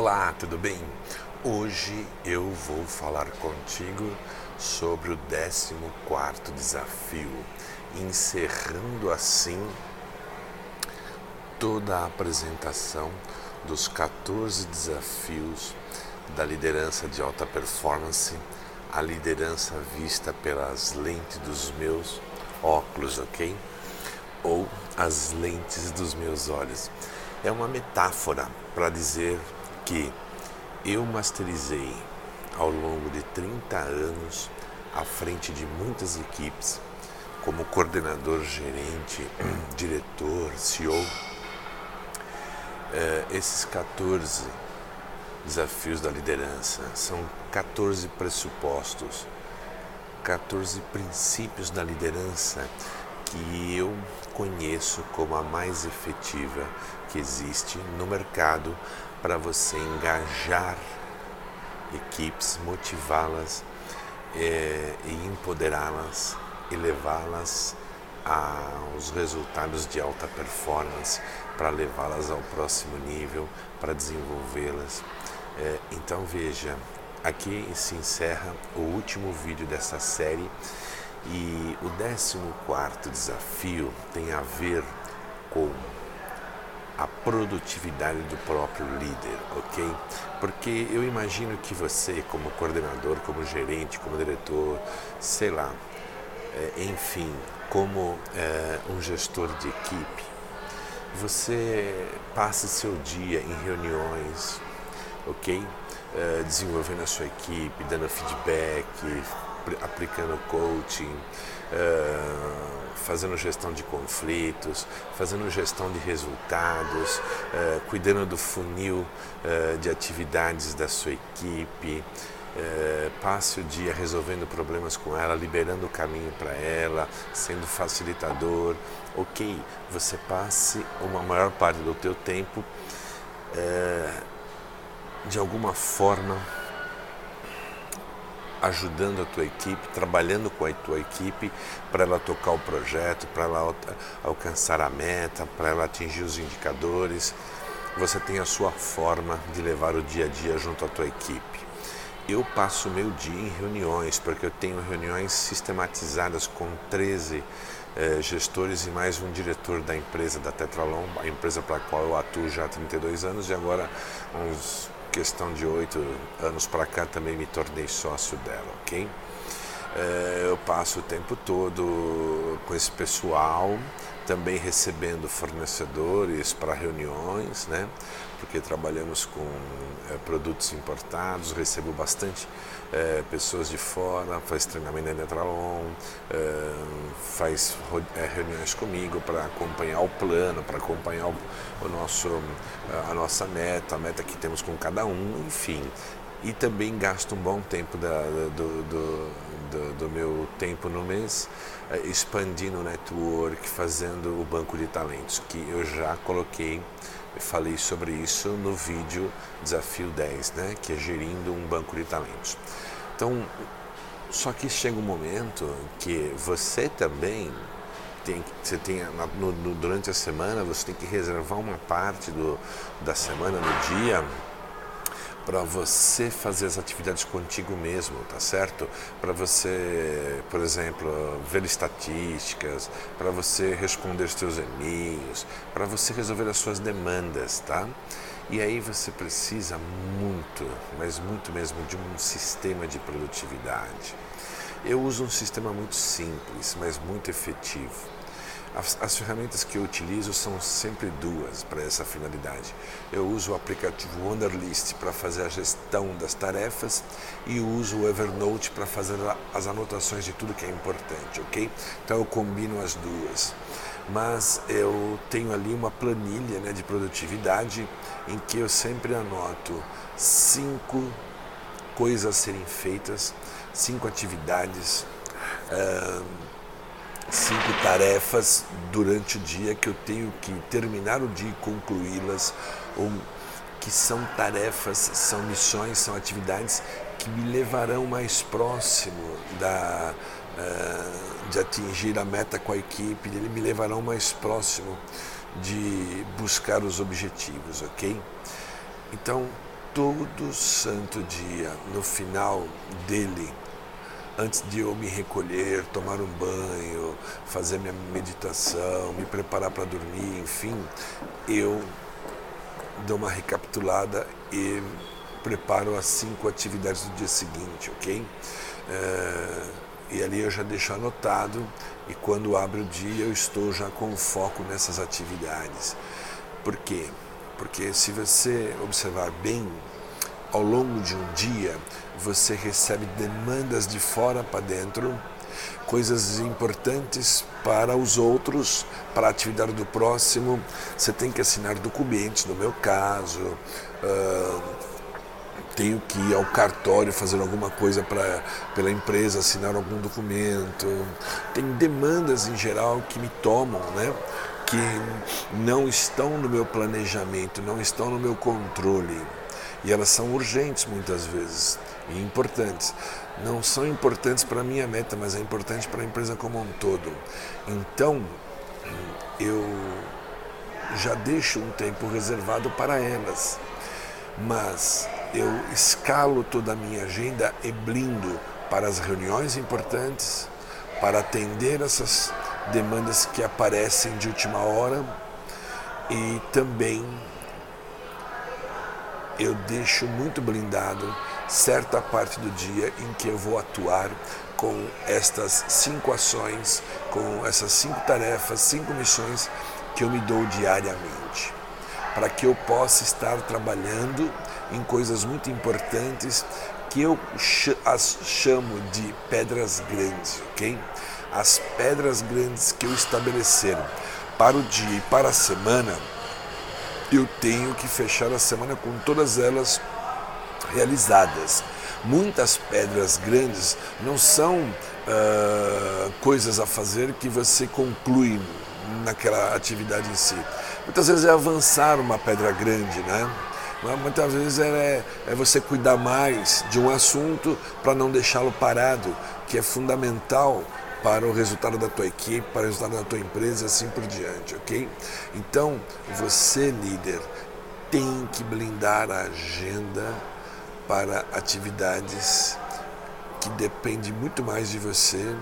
Olá, tudo bem? Hoje eu vou falar contigo sobre o 14 desafio, encerrando assim toda a apresentação dos 14 desafios da liderança de alta performance, a liderança vista pelas lentes dos meus óculos, ok? Ou as lentes dos meus olhos. É uma metáfora para dizer que eu masterizei ao longo de 30 anos à frente de muitas equipes, como coordenador, gerente, diretor, CEO. É, esses 14 desafios da liderança são 14 pressupostos, 14 princípios da liderança que eu conheço como a mais efetiva que existe no mercado para você engajar equipes, motivá-las é, e empoderá-las e levá-las aos resultados de alta performance, para levá-las ao próximo nível, para desenvolvê-las. É, então veja, aqui se encerra o último vídeo dessa série e o 14 desafio tem a ver com a produtividade do próprio líder, ok? Porque eu imagino que você, como coordenador, como gerente, como diretor, sei lá, é, enfim, como é, um gestor de equipe, você passa seu dia em reuniões, ok? É, desenvolvendo a sua equipe, dando feedback, aplicando coaching, uh, fazendo gestão de conflitos, fazendo gestão de resultados, uh, cuidando do funil de atividades da sua equipe. passe o dia resolvendo problemas com ela, liberando o caminho para ela, sendo facilitador. Ok, você passe uma maior parte do teu tempo de alguma forma ajudando a tua equipe, trabalhando com a tua equipe para ela tocar o projeto, para ela alcançar a meta, para ela atingir os indicadores. Você tem a sua forma de levar o dia a dia junto à tua equipe. Eu passo meu dia em reuniões, porque eu tenho reuniões sistematizadas com 13 eh, gestores e mais um diretor da empresa da Tetralon, a empresa para a qual eu atuo já há 32 anos e agora uns questão de oito anos para cá também me tornei sócio dela, ok? É, eu passo o tempo todo com esse pessoal, também recebendo fornecedores para reuniões, né? Porque trabalhamos com é, produtos importados, recebo bastante é, pessoas de fora, faz treinamento da Netralon, é, faz é, reuniões comigo para acompanhar o plano, para acompanhar o, o nosso, a nossa meta, a meta que temos com cada um, enfim e também gasto um bom tempo da, do, do, do, do, meu tempo no mês eh, expandindo o network, fazendo o banco de talentos, que eu já coloquei, falei sobre isso no vídeo Desafio 10, né, que é gerindo um banco de talentos. Então, só que chega um momento que você também tem, você tem no, no, durante a semana você tem que reservar uma parte do, da semana no dia para você fazer as atividades contigo mesmo, tá certo? Para você, por exemplo, ver estatísticas, para você responder os seus e-mails, para você resolver as suas demandas, tá? E aí você precisa muito, mas muito mesmo, de um sistema de produtividade. Eu uso um sistema muito simples, mas muito efetivo as, as, ferramentas que eu utilizo são sempre duas para essa finalidade. Eu uso o aplicativo Wonderlist para fazer a gestão das tarefas e uso o Evernote para fazer as anotações de tudo que é importante, ok? Então eu combino as duas. Mas eu tenho ali uma planilha né, de produtividade em que eu sempre anoto cinco coisas a serem feitas, cinco atividades. Uh, cinco tarefas durante o dia que eu tenho que terminar o dia e concluí-las, ou que são tarefas, são missões, são atividades que me levarão mais próximo da, uh, de atingir a meta com a equipe, me levarão mais próximo de buscar os objetivos, ok? Então, todo santo dia, no final dele, antes de eu me recolher, tomar um banho, fazer minha meditação, me preparar para dormir, enfim, eu dou uma recapitulada e preparo as cinco atividades do dia seguinte, ok? É, e ali eu já deixo anotado e quando abre o dia eu estou já com foco nessas atividades. Por quê? Porque se você observar bem, ao longo de um dia, você recebe demandas de fora para dentro, coisas importantes para os outros, para a atividade do próximo. Você tem que assinar documentos, no meu caso, uh, tenho que ir ao cartório fazer alguma coisa para pela empresa, assinar algum documento. Tem demandas em geral que me tomam, né? que não estão no meu planejamento, não estão no meu controle. E elas são urgentes muitas vezes e importantes. Não são importantes para a minha meta, mas é importante para a empresa como um todo. Então, eu já deixo um tempo reservado para elas. Mas eu escalo toda a minha agenda e blindo para as reuniões importantes, para atender essas demandas que aparecem de última hora e também eu deixo muito blindado certa parte do dia em que eu vou atuar com estas cinco ações, com essas cinco tarefas, cinco missões que eu me dou diariamente, para que eu possa estar trabalhando em coisas muito importantes que eu as chamo de pedras grandes, ok? as pedras grandes que eu estabelecer para o dia e para a semana, eu tenho que fechar a semana com todas elas realizadas. Muitas pedras grandes não são uh, coisas a fazer que você conclui naquela atividade em si. Muitas vezes é avançar uma pedra grande, né? Muitas vezes é, é você cuidar mais de um assunto para não deixá-lo parado, que é fundamental para o resultado da tua equipe, para o resultado da tua empresa assim por diante, ok? Então, você, líder, tem que blindar a agenda para atividades que dependem muito mais de você,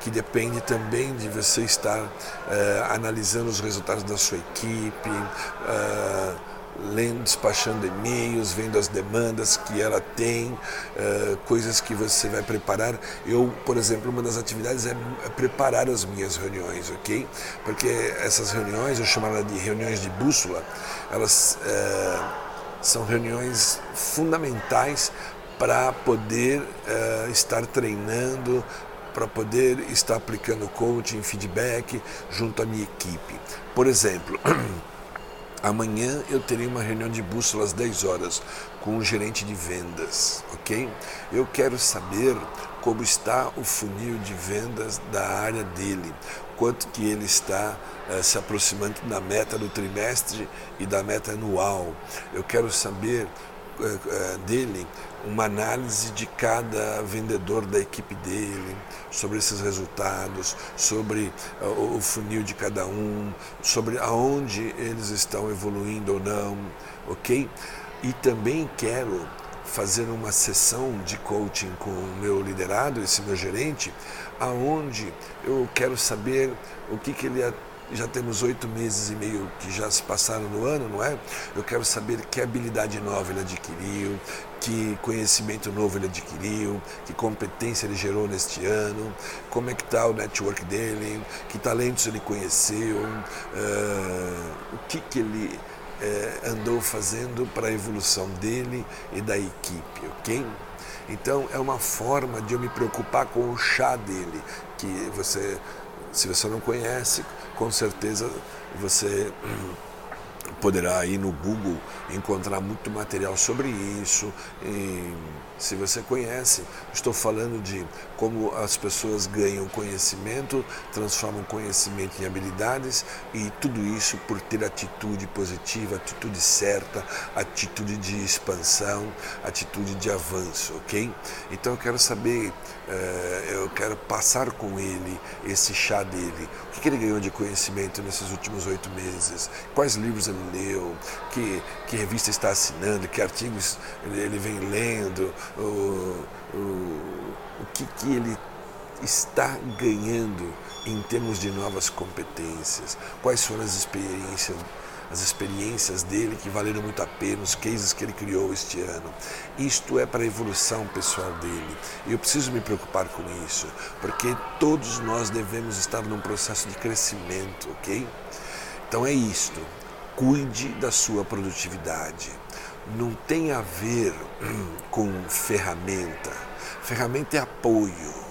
que depende também de você estar uh, analisando os resultados da sua equipe, uh, lendo, despachando e-mails, vendo as demandas que ela tem, uh, coisas que você vai preparar. Eu, por exemplo, uma das atividades é, é preparar as minhas reuniões, ok? Porque essas reuniões, eu chamo ela de reuniões de bússola, elas uh, são reuniões fundamentais para poder uh, estar treinando, para poder estar aplicando coaching, feedback junto à minha equipe. Por exemplo, Amanhã eu terei uma reunião de bússola às 10 horas com o gerente de vendas, ok? Eu quero saber como está o funil de vendas da área dele, quanto que ele está uh, se aproximando da meta do trimestre e da meta anual. Eu quero saber dele uma análise de cada vendedor da equipe dele, sobre esses resultados, sobre uh, o funil de cada um, sobre aonde eles estão evoluindo ou não, ok? E também quero fazer uma sessão de coaching com o meu liderado, esse meu gerente, aonde eu quero saber o que, que ele já temos oito meses e meio que já se passaram no ano, não é? Eu quero saber que habilidade nova ele adquiriu, que conhecimento novo ele adquiriu, que competência ele gerou neste ano, como é que está o network dele, que talentos ele conheceu, uh, o que, que ele uh, andou fazendo para a evolução dele e da equipe, ok? Então é uma forma de eu me preocupar com o chá dele, que você, se você não conhece, com certeza você poderá ir no Google encontrar muito material sobre isso. E, se você conhece, estou falando de como as pessoas ganham conhecimento, transformam conhecimento em habilidades e tudo isso por ter atitude positiva, atitude certa, atitude de expansão, atitude de avanço, ok? Então eu quero saber, eu quero passar com ele esse chá dele. O que, ele ganhou de conhecimento nesses últimos oito meses? Quais livros ele leu, que, que revista está assinando, que artigos ele vem lendo, o, o, o que, que ele está ganhando em termos de novas competências, quais foram as experiências as experiências dele que valeram muito a pena, os cases que ele criou este ano. Isto é para a evolução pessoal dele. E eu preciso me preocupar com isso, porque todos nós devemos estar num processo de crescimento, ok? Então é isto. Cuide da sua produtividade. Não tem a ver com ferramenta. Ferramenta é apoio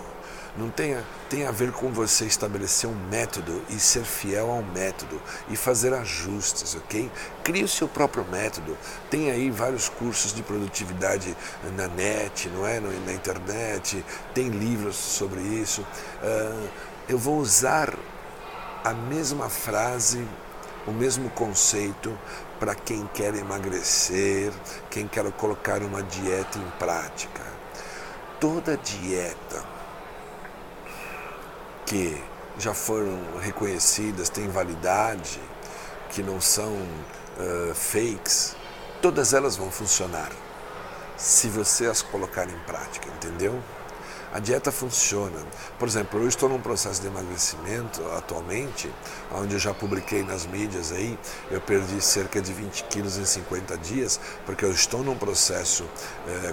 não tem, tem a ver com você estabelecer um método e ser fiel ao método e fazer ajustes, ok? Crie o seu próprio método. Tem aí vários cursos de produtividade na net, não é? Na internet, tem livros sobre isso. Uh, eu vou usar a mesma frase, o mesmo conceito para quem quer emagrecer, quem quer colocar uma dieta em prática. Toda dieta que já foram reconhecidas, têm validade, que não são uh, fakes, todas elas vão funcionar se você as colocar em prática, entendeu? A dieta funciona. Por exemplo, eu estou num processo de emagrecimento atualmente, onde eu já publiquei nas mídias aí, eu perdi cerca de 20 quilos em 50 dias, porque eu estou num processo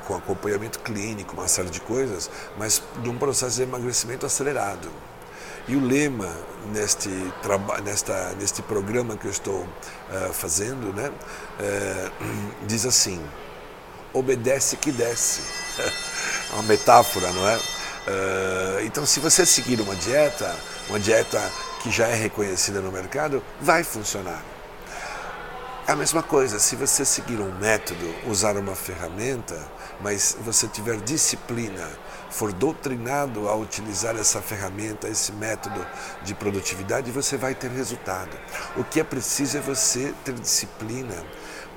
com acompanhamento clínico, uma série de coisas, mas num processo de emagrecimento acelerado. E o lema neste, nesta, neste programa que eu estou uh, fazendo né, uh, diz assim: obedece que desce. É uma metáfora, não é? Uh, então, se você seguir uma dieta, uma dieta que já é reconhecida no mercado, vai funcionar. É a mesma coisa, se você seguir um método, usar uma ferramenta, mas você tiver disciplina, for doutrinado a utilizar essa ferramenta, esse método de produtividade, você vai ter resultado. O que é preciso é você ter disciplina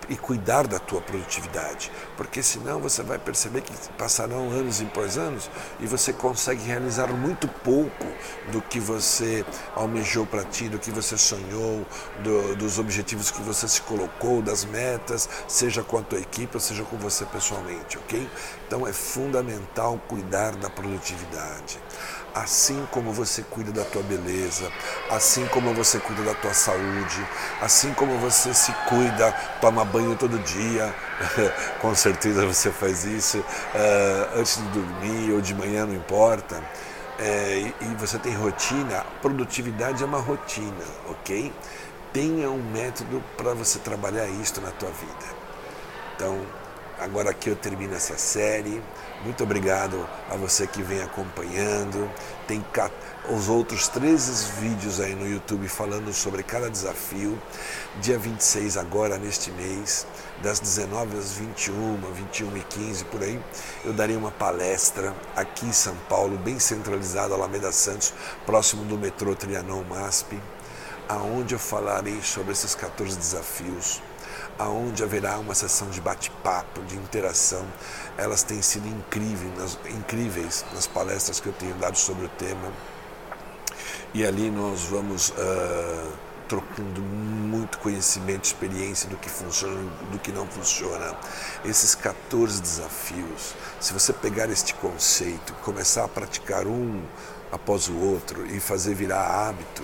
e cuidar da tua produtividade, porque senão você vai perceber que passarão anos e pós anos e você consegue realizar muito pouco do que você almejou para ti, do que você sonhou, do, dos objetivos que você se colocou, das metas, seja com a tua equipe ou seja com você pessoalmente, ok? Então é fundamental cuidar da produtividade assim como você cuida da tua beleza, assim como você cuida da tua saúde, assim como você se cuida, toma banho todo dia, com certeza você faz isso, uh, antes de dormir ou de manhã, não importa. É, e você tem rotina, produtividade é uma rotina, ok? Tenha um método para você trabalhar isso na tua vida. Então, agora aqui eu termino essa série. Muito obrigado a você que vem acompanhando. Tem os outros 13 vídeos aí no YouTube falando sobre cada desafio. Dia 26 agora, neste mês, das 19 às 21, 21 e 15 por aí, eu darei uma palestra aqui em São Paulo, bem centralizada, Alameda Santos, próximo do metrô Trianon MASP, aonde eu falarei sobre esses 14 desafios aonde haverá uma sessão de bate-papo, de interação. Elas têm sido incríveis nas, incríveis nas palestras que eu tenho dado sobre o tema. E ali nós vamos uh, trocando muito conhecimento, experiência do que funciona, do que não funciona. Esses 14 desafios, se você pegar este conceito, começar a praticar um após o outro e fazer virar hábito,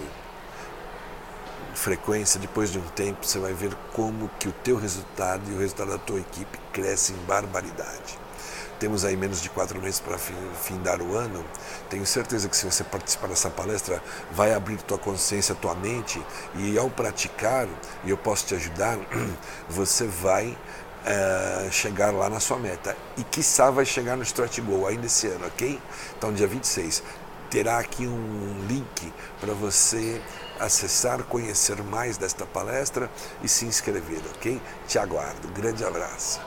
frequência, depois de um tempo, você vai ver como que o teu resultado e o resultado da tua equipe crescem em barbaridade. Temos aí menos de quatro meses para findar o ano. Tenho certeza que se você participar dessa palestra, vai abrir tua consciência, tua mente e ao praticar, e eu posso te ajudar, você vai é, chegar lá na sua meta. E quiçá vai chegar no Stretch Goal ainda esse ano, ok? Então, dia 26, terá aqui um link para você acessar, conhecer mais desta palestra e se inscrever, ok? Te aguardo. Grande abraço.